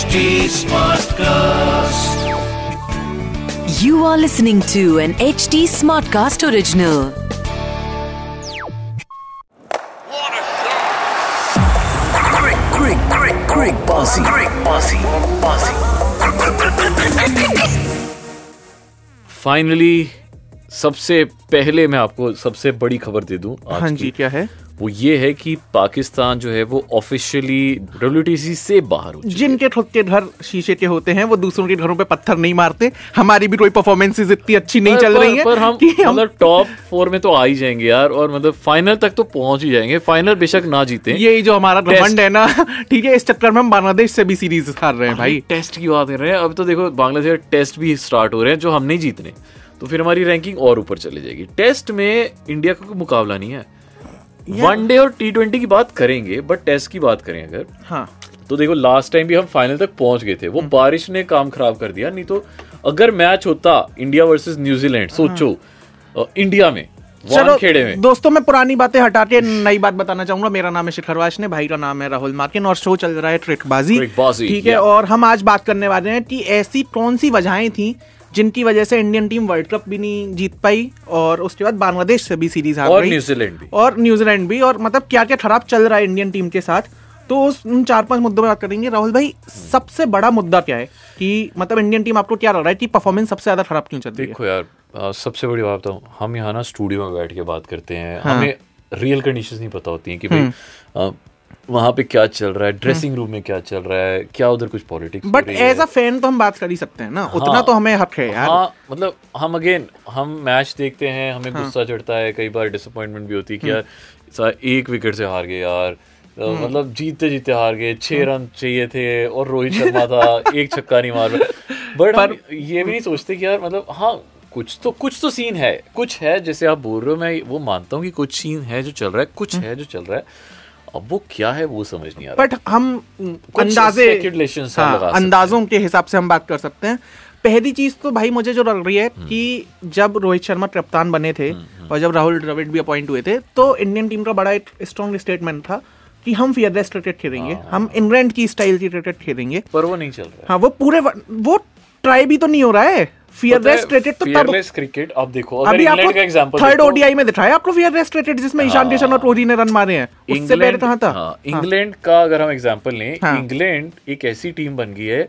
HD Smartcast. You are listening to an HD Smartcast original. What a! Quick, quick, quick, quick, bossy, quick, bossy, bossy. Finally सबसे पहले मैं आपको सबसे बड़ी खबर दे दूँ आज हाँ की। जी क्या है वो ये है कि पाकिस्तान जो है वो ऑफिशियली डब्ल्यू से बाहर हो जिनके खुद के घर शीशे के होते हैं वो दूसरों के घरों पे पत्थर नहीं मारते। हमारी भी कोई परफॉर्मेंसेज इतनी अच्छी नहीं पर- चल पर- रही है पर हम कि हम मतलब टॉप फोर में तो आ ही जाएँगे यार और मतलब फाइनल तक तो पहुँच ही जाएँगे। फाइनल बेशक ना जीते। यही जो हमारा घमंड है ना ठीक है इस चक्कर में हम बांग्लादेश से भी सीरीज़ हार रहे हैं भाई। टेस्ट की बात कर रहे हैं। अब तो देखो बांग्लादेश टेस्ट भी स्टार्ट हो रहे हैं जो हम नहीं जीतने। तो फिर हमारी रैंकिंग और ऊपर चली जाएगी। टेस्ट में इंडिया का कोई मुकाबला नहीं है। वनडे और टी ट्वेंटी की बात करेंगे बट टेस्ट की बात करें अगर हाँ। तो देखो लास्ट टाइम भी हम फाइनल तक पहुँच गए थे। वो बारिश ने काम खराब कर दिया नहीं तो अगर मैच होता इंडिया वर्सेस न्यूजीलैंड सोचो इंडिया में चलो खेड़े में। दोस्तों मैं पुरानी बातें हटा के नई बात बताना चाहूँगा। मेरा नाम है शिखर वाशने भाई का नाम है राहुल मार्किन और शो चल रहा है ट्रिकबाजी ट्रिकबाजी, ठीक है और हम आज बात करने वाले हैं कि ऐसी कौन सी वजहें थी जिनकी वजह से इंडियन टीम वर्ल्ड कप भी नहीं जीत पाई और उसके बाद बांग्लादेश से भी सीरीज़ हार और गई। न्यूजीलैंड भी। और न्यूजीलैंड भी और मतलब क्या क्या खराब चल रहा है इंडियन टीम के साथ। तो उस उन चार पाँच मुद्दों पर बात करेंगे। राहुल भाई सबसे बड़ा मुद्दा क्या है कि मतलब इंडियन टीम आपको क्या लग रहा है कि परफॉर्मेंस सबसे ज़्यादा खराब क्यों चल रही है? देखो यार सबसे बड़ी बात बताऊँ हम यहाँ ना स्टूडियो में बैठ के बात करते हैं। हमें रियल कंडीशंस नहीं पता होती हैं कि भाई अ, वहाँ पे क्या चल रहा है? ड्रेसिंग रूम में क्या चल रहा है? क्या उधर कुछ politics but as a fan तो हम बात कर ही सकते हैं ना। हाँ, उतना हाँ। तो हमें हक है यार। हाँ मतलब हम अगेन हम मैच देखते हैं हमें गुस्सा चढ़ता है कई बार डिसअपॉइंटमेंट भी होती है कि यार एक विकेट से हार गए यार। अ, मतलब जीतते जीतते हार गए छह रन चाहिए थे और रोहित शर्मा था एक छक्का नहीं मार बट हम ये भी नहीं सोचते कि यार मतलब हाँ कुछ तो कुछ तो सीन है। कुछ है जैसे आप बोल रहे हो मैं वो मानता हूँ कि कुछ सीन है जो चल रहा है कुछ है जो चल रहा है। अब वो क्या है वो समझ नहीं आ रहा बट हम अंदाजे हाँ। अंदाजों के हिसाब से हम बात कर सकते हैं पहली चीज़ तो भाई मुझे जो लग रही है हम्म। कि जब रोहित शर्मा कप्तान बने थे और जब राहुल द्रविड़ भी अपॉइंट हुए थे तो इंडियन टीम का बड़ा एक स्ट्रॉन्ग स्टेटमेंट था कि हम फियरलेस क्रिकेट खेलेंगे हाँ। हम इंग्लैंड की स्टाइल की क्रिकेट खेलेंगे पर वो नहीं चल रहा हाँ वो पूरे वो ट्राई भी तो नहीं हो रहा है फियरलेस क्रिकेट तो तब फियरलेस क्रिकेट अब देखो अभी इंग्लैंड आपको थर्ड ओडीआई में दिखाया आपको फियरलेस क्रिकेट जिसमें ईशान किशन और कोहली ने रन मारे हैं। उससे पहले कहाँ था? हाँ, इंग्लैंड का अगर हम एग्ज़ाम्पल लें हाँ। इंग्लैंड एक ऐसी टीम बन गई है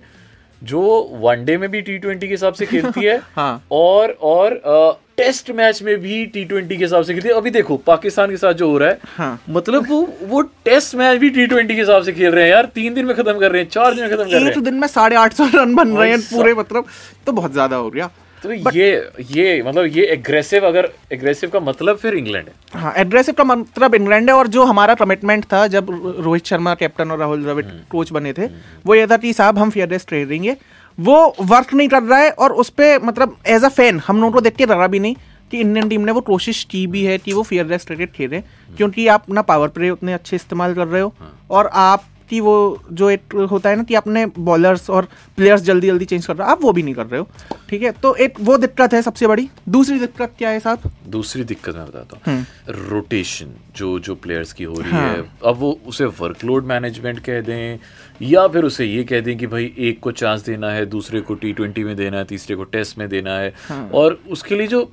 जो वनडे में भी टी ट्वेंटी के हिसाब से खेलती है हाँ। और और आ, टेस्ट मैच में भी टी ट्वेंटी के हिसाब से खेलती है। अभी देखो पाकिस्तान के साथ जो हो रहा है हाँ। मतलब वो वो टेस्ट मैच भी टी ट्वेंटी के हिसाब से खेल रहे हैं यार। तीन दिन में खत्म कर रहे हैं चार दिन में खत्म कर रहे हैं। दिन में साढ़े आठ सौ रन बन रहे हैं पूरे मतलब तो बहुत ज़्यादा हो गया। तो ये ये मतलब ये एग्रेसिव अगर एग्रेसिव का मतलब फिर इंग्लैंड है हाँ एग्रेसिव का मतलब इंग्लैंड है और जो हमारा कमिटमेंट था जब रोहित शर्मा कैप्टन और राहुल द्रविड़ हम्म। कोच बने थे वो ये था कि साहब हम फियरलेस ट्रेडेंगे वो वर्क नहीं कर रहा है और उस पर मतलब एज अ फ़ैन हम लोगों को देख के लगा भी नहीं कि इंडियन टीम ने वो कोशिश की भी है कि वो फियरलेस क्रिकेट खेले हम्म। क्योंकि आप ना पावर प्ले उतने अच्छे इस्तेमाल कर रहे हो हाँ। और आप की वो जो एक होता है ना कि अपने बॉलर्स और प्लेयर्स जल्दी जल्दी चेंज कर रहे हो आप वो भी नहीं कर रहे हो ठीक है तो एक वो दिक्कत है सबसे बड़ी दूसरी दिक्कत क्या है साहब दूसरी दिक्कत मैं बताता हम्म। हूँ रोटेशन जो जो प्लेयर्स की हो रही हाँ। है अब वो उसे वर्कलोड मैनेजमेंट कह दें या फिर उसे ये कह दें कि भाई एक को चांस देना है दूसरे को टी ट्वेंटी में देना है तीसरे को टेस्ट में देना है हाँ। और उसके लिए जो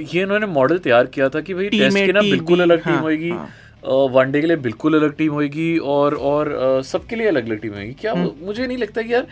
ये इन्होंने मॉडल तैयार किया था कि भाई टेस्ट की ना बिल्कुल अलग टीम होगी हाँ। वनडे के लिए बिल्कुल अलग टीम होगी और और सबके लिए अलग अलग टीम होगी क्या हम्म। मुझे नहीं लगता कि यार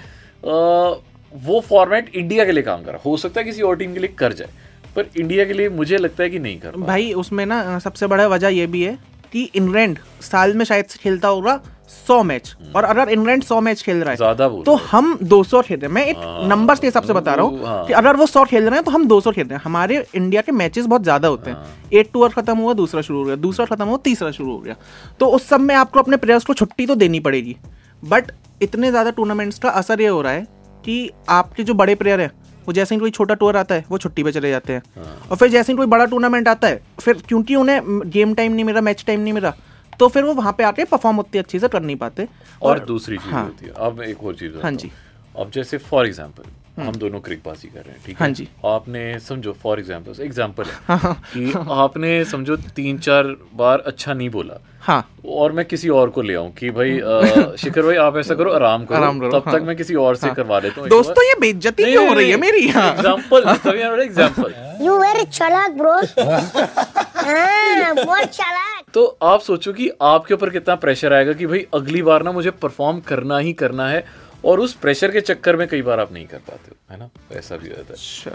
वो फॉर्मेट इंडिया के लिए काम कर हो सकता है किसी और टीम के लिए कर जाए पर इंडिया के लिए मुझे लगता है कि नहीं कर भाई उसमें ना सबसे बड़ा वजह यह भी है कि इंग्लैंड साल में शायद खेलता होगा सौ मैच और अगर इंग्लैंड सौ मैच खेल रहा है ज़्यादा तो हम दो सौ खेल रहे हैं। मैं एक नंबर्स के हिसाब से बता रहा हाँ। हूँ। कि अगर वो सौ खेल रहे हैं तो हम 200 खेल रहे हैं। हमारे इंडिया के मैचेस बहुत ज़्यादा होते हाँ। हैं। एक टूर खत्म हुआ दूसरा शुरू हो गया। दूसरा खत्म हुआ तीसरा शुरू हो गया। तो उस सब में आपको अपने प्लेयर्स को छुट्टी तो देनी पड़ेगी। बट इतने ज़्यादा टूर्नामेंट्स का असर ये हो रहा है कि आपके जो बड़े प्लेयर हैं वो जैसे ही कोई छोटा टूर आता है वो छुट्टी पे चले जाते हैं। हाँ। और फिर जैसे ही कोई बड़ा टूर्नामेंट आता है फिर क्योंकि उन्हें गेम टाइम नहीं मिला मैच टाइम नहीं मिला तो फिर वो वहाँ पे आके परफॉर्म उतनी अच्छी से कर नहीं पाते। और दूसरी चीज़ हाँ। होती है। अब एक और चीज़ हाँ जी। अब जैसे फॉर एग्जांपल हम दोनों क्रिकबाजी कर रहे हैं ठीक है? हाँ जी। आपने समझो फॉर एग्जांपल एग्जांपल है कि आपने समझो तीन चार बार अच्छा नहीं बोला। हाँ। और मैं किसी और को ले आऊँ कि भाई अ, शिखर भाई आप ऐसा करो आराम करो आराम तब हाँ। तक मैं किसी और से करवा लेता हूँ। दोस्तों ये बेइज्जती क्यों हो रही है मेरी? हाँ। Example You very chalak, bro. हाँ, बहुत चालाक तो आप सोचो कि आपके ऊपर कितना प्रेशर आएगा कि भाई अगली बार ना मुझे परफॉर्म करना ही करना है और उस प्रेशर के चक्कर में कई बार आप नहीं कर पाते हो है ना? तो ऐसा भी होता है। अच्छा।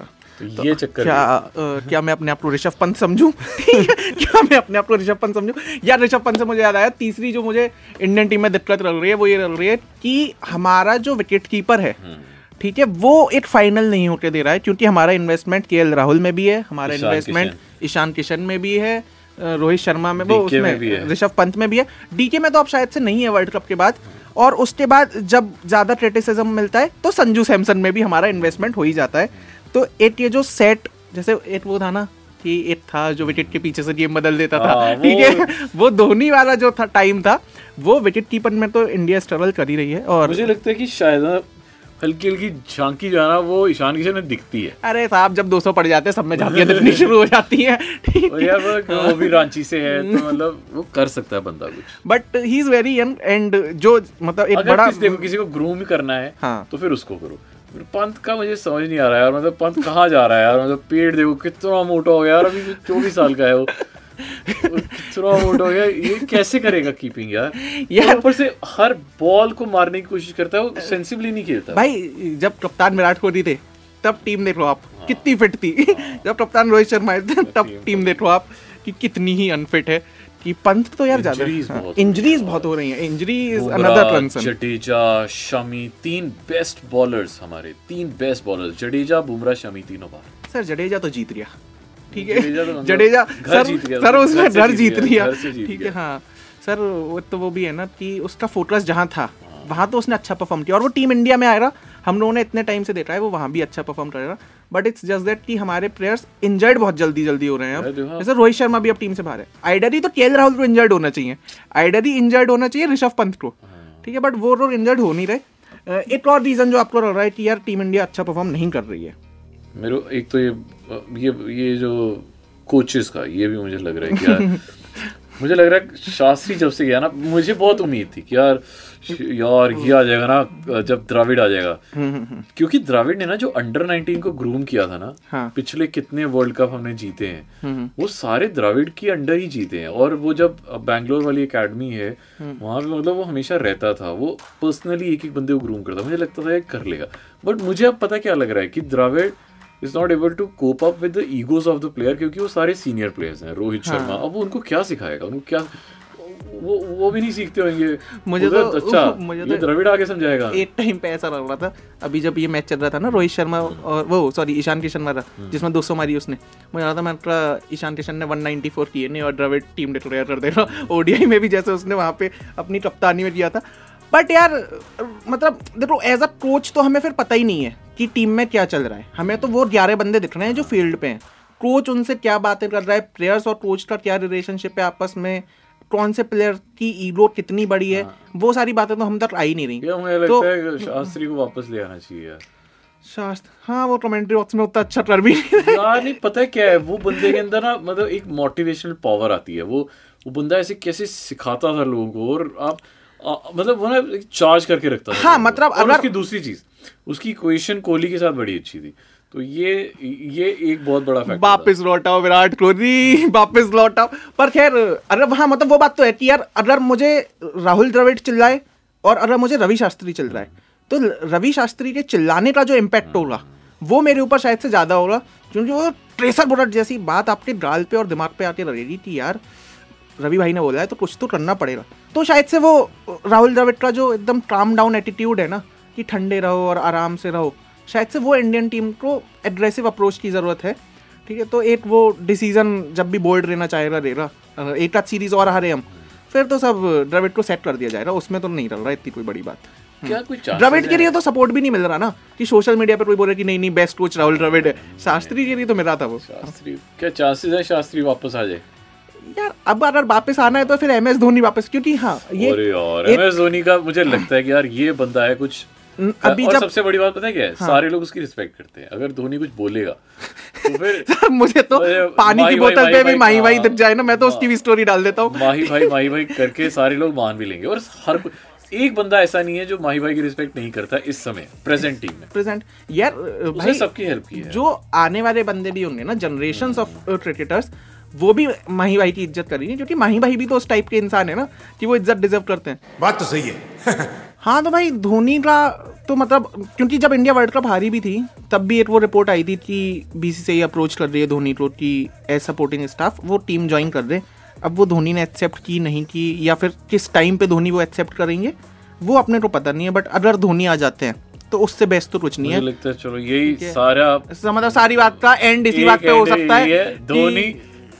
तो ये चक्कर क्या अ, क्या मैं अपने आप को ऋषभ पंत समझूं? क्या मैं अपने आप को ऋषभ पंत समझूं? यार ऋषभ पंत से मुझे याद आया तीसरी जो मुझे इंडियन टीम में दिक्कत रह रही है वो ये रह रही है कि हमारा जो विकेट कीपर है हम्म। ठीक है वो एक फाइनल नहीं होके दे रहा है क्योंकि हमारा इन्वेस्टमेंट के राहुल में भी है हमारा इन्वेस्टमेंट ईशान किशन में भी है रोहित शर्मा में वो उसमें ऋषभ पंत में भी है। डीके में तो अब शायद से नहीं है वर्ल्ड कप के बाद। और उसके बाद जब ज़्यादा क्रिटिसिज्म मिलता है तो संजू सैमसन में भी हमारा इन्वेस्टमेंट हो ही जाता है। तो एक ये जो सेट जैसे एक वो था ना कि एक था जो विकेट के पीछे से गेम बदल देता था। हाँ, ठीक वो- है? वो धोनी वाला जो था टाइम था वो विकेट कीपर में तो इंडिया स्ट्रगल कर ही रही है और मुझे लगता है कि शायद हल्की हल्की झांकी जो है ना वो ईशान किशन में दिखती है। अरे साहब जब 200 पड़ जाते हैं सब में झांकियाँ दिखनी शुरू हो जाती हैं। यार वो, वो भी रांची से है तो मतलब वो कर सकता है बंदा कुछ। But he is very young and जो मतलब एक बड़ा किसी देखो किसी को ग्रूम ही करना है हाँ। तो फिर उसको करो। पंत का मुझे समझ नहीं आ रहा है यार मतलब पंत कहाँ जा रहा है यार? मतलब पेट देखो कितना मोटा हो गया यार अभी चौबीस साल का है वो। कितना मोटा हो गया। ये कैसे करेगा कीपिंग यार? यार- यार ऊपर से हर बॉल को मारने की कोशिश करता है वो सेंसिबली नहीं खेलता। भाई जब कप्तान विराट कोहली थे तब टीम देख लो आप हाँ। कितनी फिट थी। जब कप्तान रोहित शर्मा थे तब टीम देख लो आप कि कितनी ही अनफिट है। कि पंत तो यार ज़्यादा इंजरीज बहुत हो रही हैं। Injury is another concern Jadeja Shami तीन बेस्ट बॉलर्स हमारे तीन बेस्ट बॉलर्स जडेजा बुमराह शमी तीनों बार। सर जडेजा तो जीत गया। ठीक है। तो जडेजा सर सर उसने घर जीत लिया। ठीक है हाँ। सर वो तो वो भी है ना कि उसका फोकस जहाँ था वहाँ तो उसने अच्छा परफॉर्म किया। और वो टीम इंडिया में आएगा हम लोगों ने इतने टाइम से देखा है वो वहाँ भी अच्छा परफॉर्म कर करेगा बट इट्स जस्ट दैट कि हमारे प्लेयर्स इंजर्ड बहुत जल्दी जल्दी हो रहे हैं अब। हाँ। जैसे रोहित शर्मा भी अब टीम से बाहर है। आइडरी तो केएल राहुल को इंजर्ड होना चाहिए। आइडरी इंजर्ड होना चाहिए ऋषभ पंत को। ठीक है बट वो लोग इंजर्ड हो नहीं रहे। एक और रीजन जो आपको लग रहा है कि यार टीम इंडिया अच्छा परफॉर्म नहीं कर रही है। मेरे एक तो ये ये ये जो कोचेस का ये भी मुझे लग रहा है कि यार मुझे लग रहा है शास्त्री जब से गया ना मुझे बहुत उम्मीद थी कि यार यार ये आ जाएगा ना जब द्राविड आ जाएगा। क्योंकि द्राविड ने ना जो अंडर 19 को ग्रूम किया था ना हाँ। पिछले कितने वर्ल्ड कप हमने जीते हैं वो सारे द्राविड की अंडर ही जीते हैं। और वो जब बैंगलोर वाली एकेडमी है वहाँ पे मतलब वो हमेशा रहता था वो पर्सनली एक एक बंदे को ग्रूम करता मुझे लगता था ये कर लेगा। बट मुझे अब पता क्या लग रहा है कि Dravid is not able to cope up with the egos of the player क्योंकि वो सारे सीनियर प्लेयर्स हैं रोहित हाँ। शर्मा। अब वो उनको क्या सिखाएगा? उनको क्या वो वो भी नहीं सीखते होंगे। मुझे तो- अच्छा मुझे तो- द्रविड़ आगे समझाएगा। एक टाइम पे ऐसा लग रहा था। अभी जब ये मैच चल रहा था ना रोहित शर्मा और वो सॉरी ईशान किशन वाला जिसमें 200 मारी उसने। मुझे लगा था मैं ईशान किशन ने 194 किए नहीं और द्रविड टीम डिक्लेयर कर देगा। ओडीआई में भी जैसे उसने वहाँ पे अपनी कप्तानी में किया था। बट यार मतलब देखो एज अ कोच तो हमें फिर पता ही नहीं है कि टीम में क्या चल रहा है। हमें तो वो ग्यारह बंदे दिख रहे हैं जो फ़ील्ड पे हैं। कोच उनसे क्या बातें कर रहा है? प्लेयर्स और कोच का क्या रिलेशनशिप है आपस में? कौन से प्लेयर की ईगो कितनी बड़ी है? वो सारी बातें तो हम तक आ ही नहीं रही। मुझे तो- लगता है शास्त्री को वापस ले आना चाहिए यार। शास्त्र हाँ वो कमेंट्री बॉक्स में उतना अच्छा कर भी नहीं यार नहीं पता है क्या है? वो बंदे के अंदर ना मतलब एक मोटिवेशनल पावर आती है। वो वो बंदा ऐसे कैसे सिखाता था लोगों को? और आप मतलब वो ना चार्ज करके रखता था। हाँ, मतलब अगर- उसकी दूसरी चीज़ उसकी इक्वेशन कोहली के साथ बड़ी अच्छी थी। तो ये ये एक बहुत बड़ा फैक्टर वापस लौटाओ विराट कोहली वापस लौटाओ पर खैर अरे हाँ मतलब वो बात तो है कि यार अगर मुझे राहुल द्रविड़ चिल्लाए और अगर मुझे रवि शास्त्री चिल रहा है तो रवि शास्त्री के चिल्लाने का जो इम्पैक्ट होगा वो मेरे ऊपर शायद से ज़्यादा होगा। क्योंकि वो ट्रेसर बुलेट जैसी बात आपके गाल पे और दिमाग पे आके रहेगी कि यार रवि भाई ने बोला है तो कुछ तो करना पड़ेगा। तो शायद से वो राहुल द्रविड़ का जो एकदम काम डाउन एटीट्यूड है ना कि ठंडे रहो और आराम से रहो शायद से वो इंडियन टीम को एग्रेसिव अप्रोच की ज़रूरत है। ठीक है तो एक वो डिसीज़न जब भी बोल्ड रहना चाहेगा अ, एक आध सीरीज़ और हारे हम फिर तो सब द्रविड को सेट कर दिया जाएगा उसमें तो नहीं रह रहा इतनी कोई बड़ी बात। क्या कोई chances द्रविड के लिए तो सपोर्ट भी नहीं मिल रहा ना कि सोशल मीडिया पर कोई बोल बोले कि नहीं नहीं बेस्ट कोच राहुल द्रविड है। शास्त्री के लिए तो मिला था वो। शास्त्री क्या चांसेस है शास्त्री वापस आ जाए? यार अब अगर वापस आना है तो फिर एम एस धोनी वापस क्योंकि हाँ ये एम एस धोनी का मुझे लगता है कि यार ये बंदा है कुछ अभी और जब सबसे बड़ी बात पता है क्या है? हाँ। सारे लोग उसकी रिस्पेक्ट करते हैं। अगर धोनी कुछ बोलेगा तो फिर मुझे तो पानी की बोतल पे भी माही भाई हाँ, दिख जाए ना मैं तो उसकी भी स्टोरी डाल देता हूँ। माही भाई माही भाई करके सारे लोग मान भी लेंगे। और हर एक बंदा ऐसा नहीं है जो माही भाई की रिस्पेक्ट नहीं करता इस समय प्रेजेंट टीम में। प्रेजेंट यार भाई सबकी हेल्प की है। जो आने वाले बंदे भी होंगे ना जनरेशन ऑफ़ क्रिकेटर्स वो भी माही भाई की इज़्ज़त करेंगे क्योंकि माही भाई भी तो उस टाइप के इंसान है ना कि वो इज़्ज़त डिजर्व करते हैं। बात तो सही है। हाँ तो भाई धोनी का तो मतलब क्योंकि जब इंडिया वर्ल्ड कप हारी भी थी तब भी एक वो रिपोर्ट आई थी कि बीसीसीआई अप्रोच कर रही है धोनी को कि एज सपोर्टिंग स्टाफ वो टीम ज्वाइन कर दे अब वो धोनी ने एक्सेप्ट की नहीं की या फिर किस टाइम पे धोनी वो एक्सेप्ट करेंगे वो अपने को पता नहीं है बट अगर धोनी आ जाते हैं तो उससे बेस्ट तो कुछ नहीं है। लगता है चलो यही सारा मतलब सारी बात का एंड इसी बात पे हो सकता है धोनी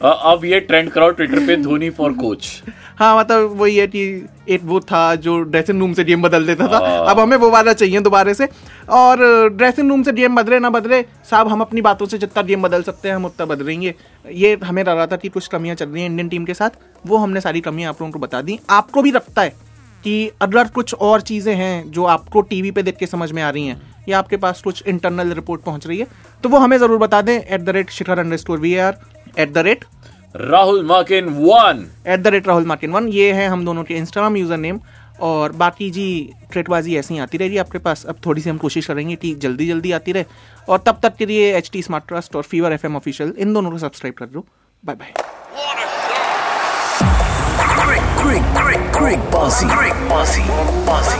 अब ये ट्रेंड कराओ ट्विटर पे धोनी फॉर कोच हाँ मतलब वही है कि एक वो था जो ड्रेसिंग रूम से गेम बदल देता था। हाँ। अब हमें वो वाला चाहिए दोबारा से। और ड्रेसिंग रूम से गेम बदले ना बदले साहब हम अपनी बातों से जितना गेम बदल सकते हैं हम उतना बदलेंगे। ये हमें लग रहा था कि कुछ कमियाँ चल रही हैं इंडियन टीम के साथ। वो हमने सारी कमियाँ आप लोगों को बता दी। आपको भी लगता है कि अगर कुछ और चीज़ें हैं जो आपको टीवी पे देख के समझ में आ रही हैं या आपके पास कुछ इंटरनल रिपोर्ट पहुँच रही है तो वो हमें ज़रूर बता दें। At the rate Shikhar underscore we are at the rate Rahul Makin one at the rate Rahul Martin one ये है हम दोनों के इंस्टाग्राम यूज़र नेम और बाकी जी ट्रेटबाजी ऐसी ही आती रहेगी आपके पास अब थोड़ी सी हम कोशिश करेंगे कि जल्दी जल्दी आती रहे और तब तक के लिए एच टी स्मार्ट ट्रस्ट और फीवर एफ़ एम ऑफिशियल इन दोनों को सब्सक्राइब कर लो bye bye Great, great, great, great bossy. Great bossy. Bossy.